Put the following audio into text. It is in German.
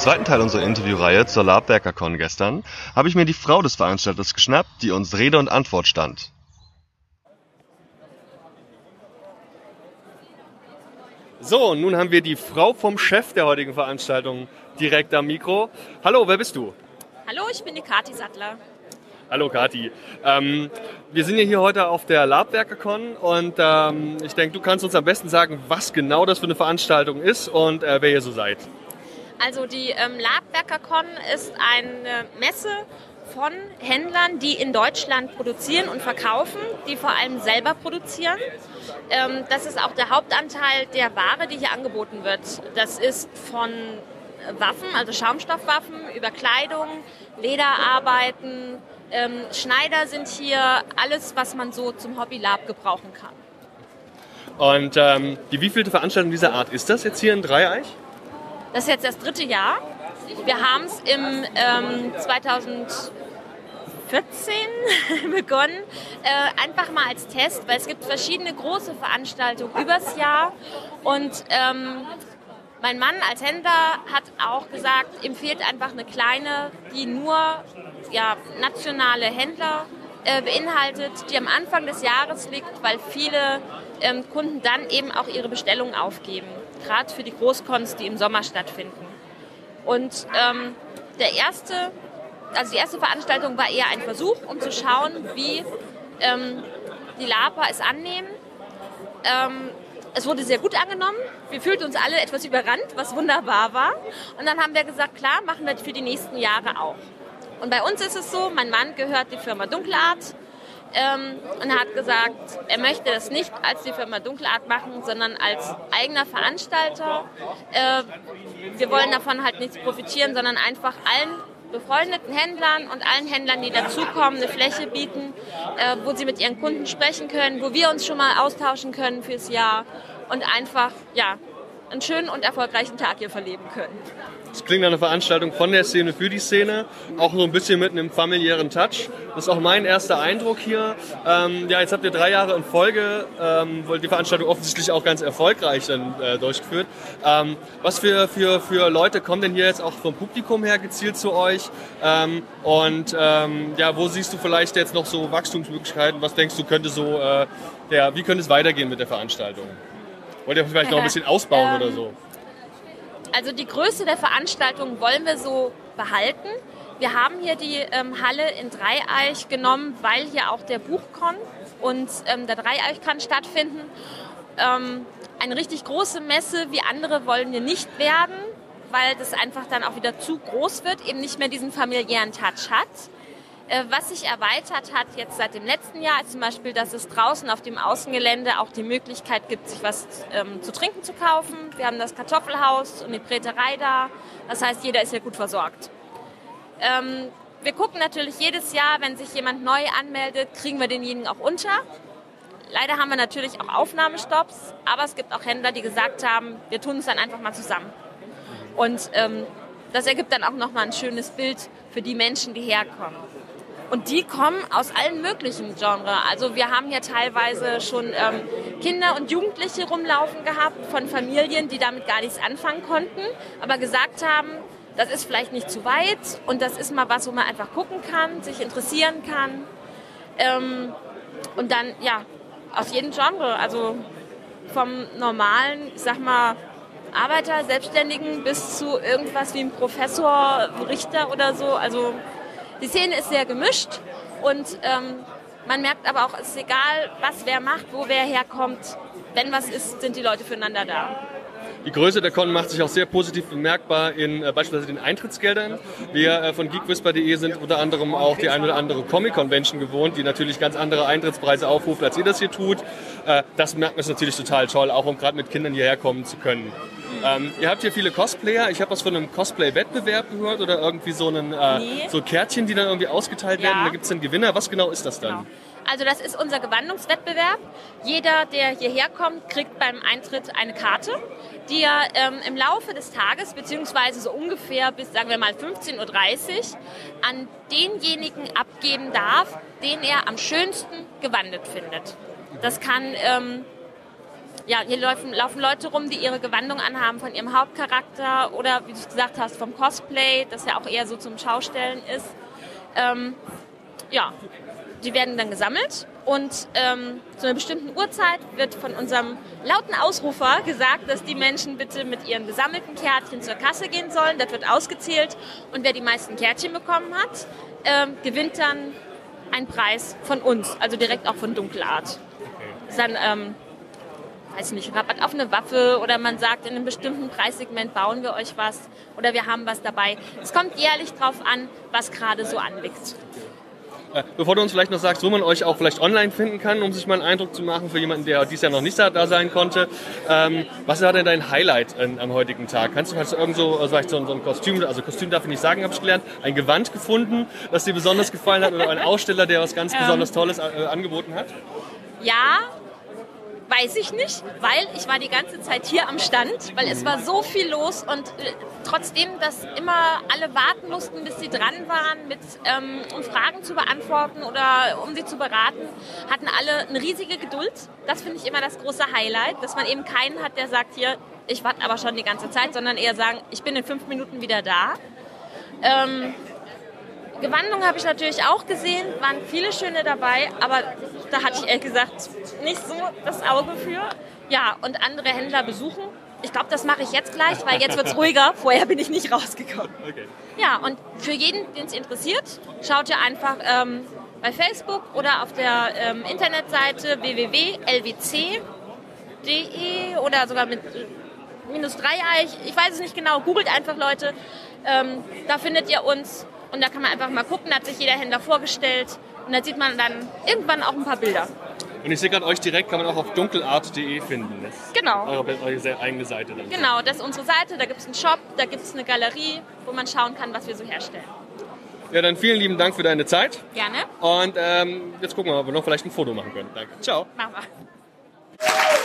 zweiten Teil unserer Interviewreihe zur Labwerkercon gestern habe ich mir die Frau des Veranstalters geschnappt, die uns Rede und Antwort stand. So, nun haben wir die Frau vom Chef der heutigen Veranstaltung direkt am Mikro. Hallo, wer bist du? Hallo, ich bin die Kati Sattler. Hallo Kati. Ähm, wir sind ja hier heute auf der Labwerkercon und ähm, ich denke, du kannst uns am besten sagen, was genau das für eine Veranstaltung ist und äh, wer ihr so seid. Also die ähm, Labwerkercon ist eine Messe von Händlern, die in Deutschland produzieren und verkaufen, die vor allem selber produzieren. Ähm, das ist auch der Hauptanteil der Ware, die hier angeboten wird. Das ist von Waffen, also Schaumstoffwaffen, über Kleidung, Lederarbeiten, ähm, Schneider sind hier, alles, was man so zum Hobby-Lab gebrauchen kann. Und ähm, die wievielte Veranstaltung dieser Art ist das jetzt hier in Dreieich? Das ist jetzt das dritte Jahr. Wir haben es im ähm, 2014 begonnen, äh, einfach mal als Test, weil es gibt verschiedene große Veranstaltungen übers Jahr. Und ähm, mein Mann als Händler hat auch gesagt, empfiehlt einfach eine kleine, die nur ja, nationale Händler äh, beinhaltet, die am Anfang des Jahres liegt, weil viele ähm, Kunden dann eben auch ihre Bestellungen aufgeben, gerade für die Großkons, die im Sommer stattfinden. Und ähm, der erste, also die erste Veranstaltung war eher ein Versuch, um zu schauen, wie ähm, die Lapa es annehmen. Ähm, es wurde sehr gut angenommen. Wir fühlten uns alle etwas überrannt, was wunderbar war. Und dann haben wir gesagt, klar, machen wir für die nächsten Jahre auch. Und bei uns ist es so, mein Mann gehört die Firma Dunkelart ähm, und hat gesagt, er möchte das nicht als die Firma Dunkelart machen, sondern als eigener Veranstalter. Äh, wir wollen davon halt nichts profitieren, sondern einfach allen befreundeten Händlern und allen Händlern, die dazukommen, eine Fläche bieten, äh, wo sie mit ihren Kunden sprechen können, wo wir uns schon mal austauschen können fürs Jahr und einfach ja, einen schönen und erfolgreichen Tag hier verleben können. Das klingt nach einer Veranstaltung von der Szene für die Szene, auch so ein bisschen mit einem familiären Touch. Das ist auch mein erster Eindruck hier. Ähm, ja, jetzt habt ihr drei Jahre in Folge, ähm, die Veranstaltung offensichtlich auch ganz erfolgreich dann äh, durchgeführt. Ähm, was für, für, für Leute kommen denn hier jetzt auch vom Publikum her gezielt zu euch? Ähm, und ähm, ja, wo siehst du vielleicht jetzt noch so Wachstumsmöglichkeiten? Was denkst du, könnte so, äh, der, wie könnte es weitergehen mit der Veranstaltung? Wollt ihr vielleicht noch ein bisschen ausbauen oder so? Also die Größe der Veranstaltung wollen wir so behalten. Wir haben hier die ähm, Halle in Dreieich genommen, weil hier auch der Buchkon und ähm, der Dreieich kann stattfinden. Ähm, eine richtig große Messe wie andere wollen wir nicht werden, weil das einfach dann auch wieder zu groß wird, eben nicht mehr diesen familiären Touch hat. Äh, was sich erweitert hat jetzt seit dem letzten Jahr, ist zum Beispiel, dass es draußen auf dem Außengelände auch die Möglichkeit gibt, sich was ähm, zu trinken zu kaufen. Wir haben das Kartoffelhaus und die Bräterei da. Das heißt, jeder ist hier gut versorgt. Ähm, wir gucken natürlich jedes Jahr, wenn sich jemand neu anmeldet, kriegen wir denjenigen auch unter. Leider haben wir natürlich auch Aufnahmestopps, aber es gibt auch Händler, die gesagt haben, wir tun es dann einfach mal zusammen. Und ähm, das ergibt dann auch nochmal ein schönes Bild für die Menschen, die herkommen. Und die kommen aus allen möglichen Genres. Also wir haben hier teilweise schon ähm, Kinder und Jugendliche rumlaufen gehabt von Familien, die damit gar nichts anfangen konnten, aber gesagt haben, das ist vielleicht nicht zu weit und das ist mal was, wo man einfach gucken kann, sich interessieren kann. Ähm, und dann, ja, aus jedem Genre. Also vom normalen, ich sag mal, Arbeiter, Selbstständigen bis zu irgendwas wie ein Professor, Richter oder so. Also die Szene ist sehr gemischt und ähm, man merkt aber auch, es ist egal, was wer macht, wo wer herkommt. Wenn was ist, sind die Leute füreinander da. Die Größe der Con macht sich auch sehr positiv bemerkbar in äh, beispielsweise den Eintrittsgeldern. Wir äh, von geekwhisper.de sind unter anderem auch die ein oder andere Comic-Convention gewohnt, die natürlich ganz andere Eintrittspreise aufruft, als ihr das hier tut. Äh, das merkt man natürlich total toll, auch um gerade mit Kindern hierher kommen zu können. Ähm, ihr habt hier viele Cosplayer. Ich habe was von einem Cosplay-Wettbewerb gehört oder irgendwie so, einen, äh, nee. so Kärtchen, die dann irgendwie ausgeteilt werden. Ja. Da gibt es einen Gewinner. Was genau ist das dann? Genau. Also das ist unser Gewandungswettbewerb. Jeder, der hierher kommt, kriegt beim Eintritt eine Karte, die er ähm, im Laufe des Tages, beziehungsweise so ungefähr bis, sagen wir mal, 15.30 Uhr, an denjenigen abgeben darf, den er am schönsten gewandet findet. Das kann ähm, ja, hier laufen, laufen Leute rum, die ihre Gewandung anhaben von ihrem Hauptcharakter oder, wie du gesagt hast, vom Cosplay, das ja auch eher so zum Schaustellen ist. Ähm, ja, die werden dann gesammelt und ähm, zu einer bestimmten Uhrzeit wird von unserem lauten Ausrufer gesagt, dass die Menschen bitte mit ihren gesammelten Kärtchen zur Kasse gehen sollen. Das wird ausgezählt und wer die meisten Kärtchen bekommen hat, ähm, gewinnt dann einen Preis von uns, also direkt auch von Dunkelart. Das ist dann, ähm, weiß nicht, Rabatt auf eine Waffe oder man sagt, in einem bestimmten Preissegment bauen wir euch was oder wir haben was dabei. Es kommt jährlich drauf an, was gerade so anliegt. Äh, bevor du uns vielleicht noch sagst, wo man euch auch vielleicht online finden kann, um sich mal einen Eindruck zu machen für jemanden, der dieses Jahr noch nicht da sein konnte. Ähm, was war denn dein Highlight an, am heutigen Tag? Kannst du, hast du irgend so, also vielleicht so, so ein Kostüm, also Kostüm darf ich nicht sagen, habe ich gelernt, ein Gewand gefunden, das dir besonders gefallen hat oder ein Aussteller, der was ganz ähm. besonders Tolles äh, angeboten hat? Ja, Weiß ich nicht, weil ich war die ganze Zeit hier am Stand, weil es war so viel los und äh, trotzdem, dass immer alle warten mussten, bis sie dran waren, mit, ähm, um Fragen zu beantworten oder um sie zu beraten, hatten alle eine riesige Geduld. Das finde ich immer das große Highlight, dass man eben keinen hat, der sagt, hier, ich warte aber schon die ganze Zeit, sondern eher sagen, ich bin in fünf Minuten wieder da. Ähm, Gewandung habe ich natürlich auch gesehen, waren viele schöne dabei, aber da hatte ich ehrlich gesagt nicht so das Auge für. Ja, und andere Händler besuchen. Ich glaube, das mache ich jetzt gleich, weil jetzt wird es ruhiger. Vorher bin ich nicht rausgekommen. Okay. Ja, und für jeden, den es interessiert, schaut ihr einfach ähm, bei Facebook oder auf der ähm, Internetseite www.lwc.de oder sogar mit äh, minus Dreieich. Ich weiß es nicht genau. Googelt einfach Leute. Ähm, da findet ihr uns. Und da kann man einfach mal gucken, da hat sich jeder Händler vorgestellt. Und da sieht man dann irgendwann auch ein paar Bilder. Und ich sehe gerade euch direkt, kann man auch auf dunkelart.de finden. Das genau. Eure, eure, eigene Seite dann. Genau, das ist unsere Seite, da gibt es einen Shop, da gibt es eine Galerie, wo man schauen kann, was wir so herstellen. Ja, dann vielen lieben Dank für deine Zeit. Gerne. Und ähm, jetzt gucken wir mal, ob wir noch vielleicht ein Foto machen können. Danke. Ciao. Machen wir.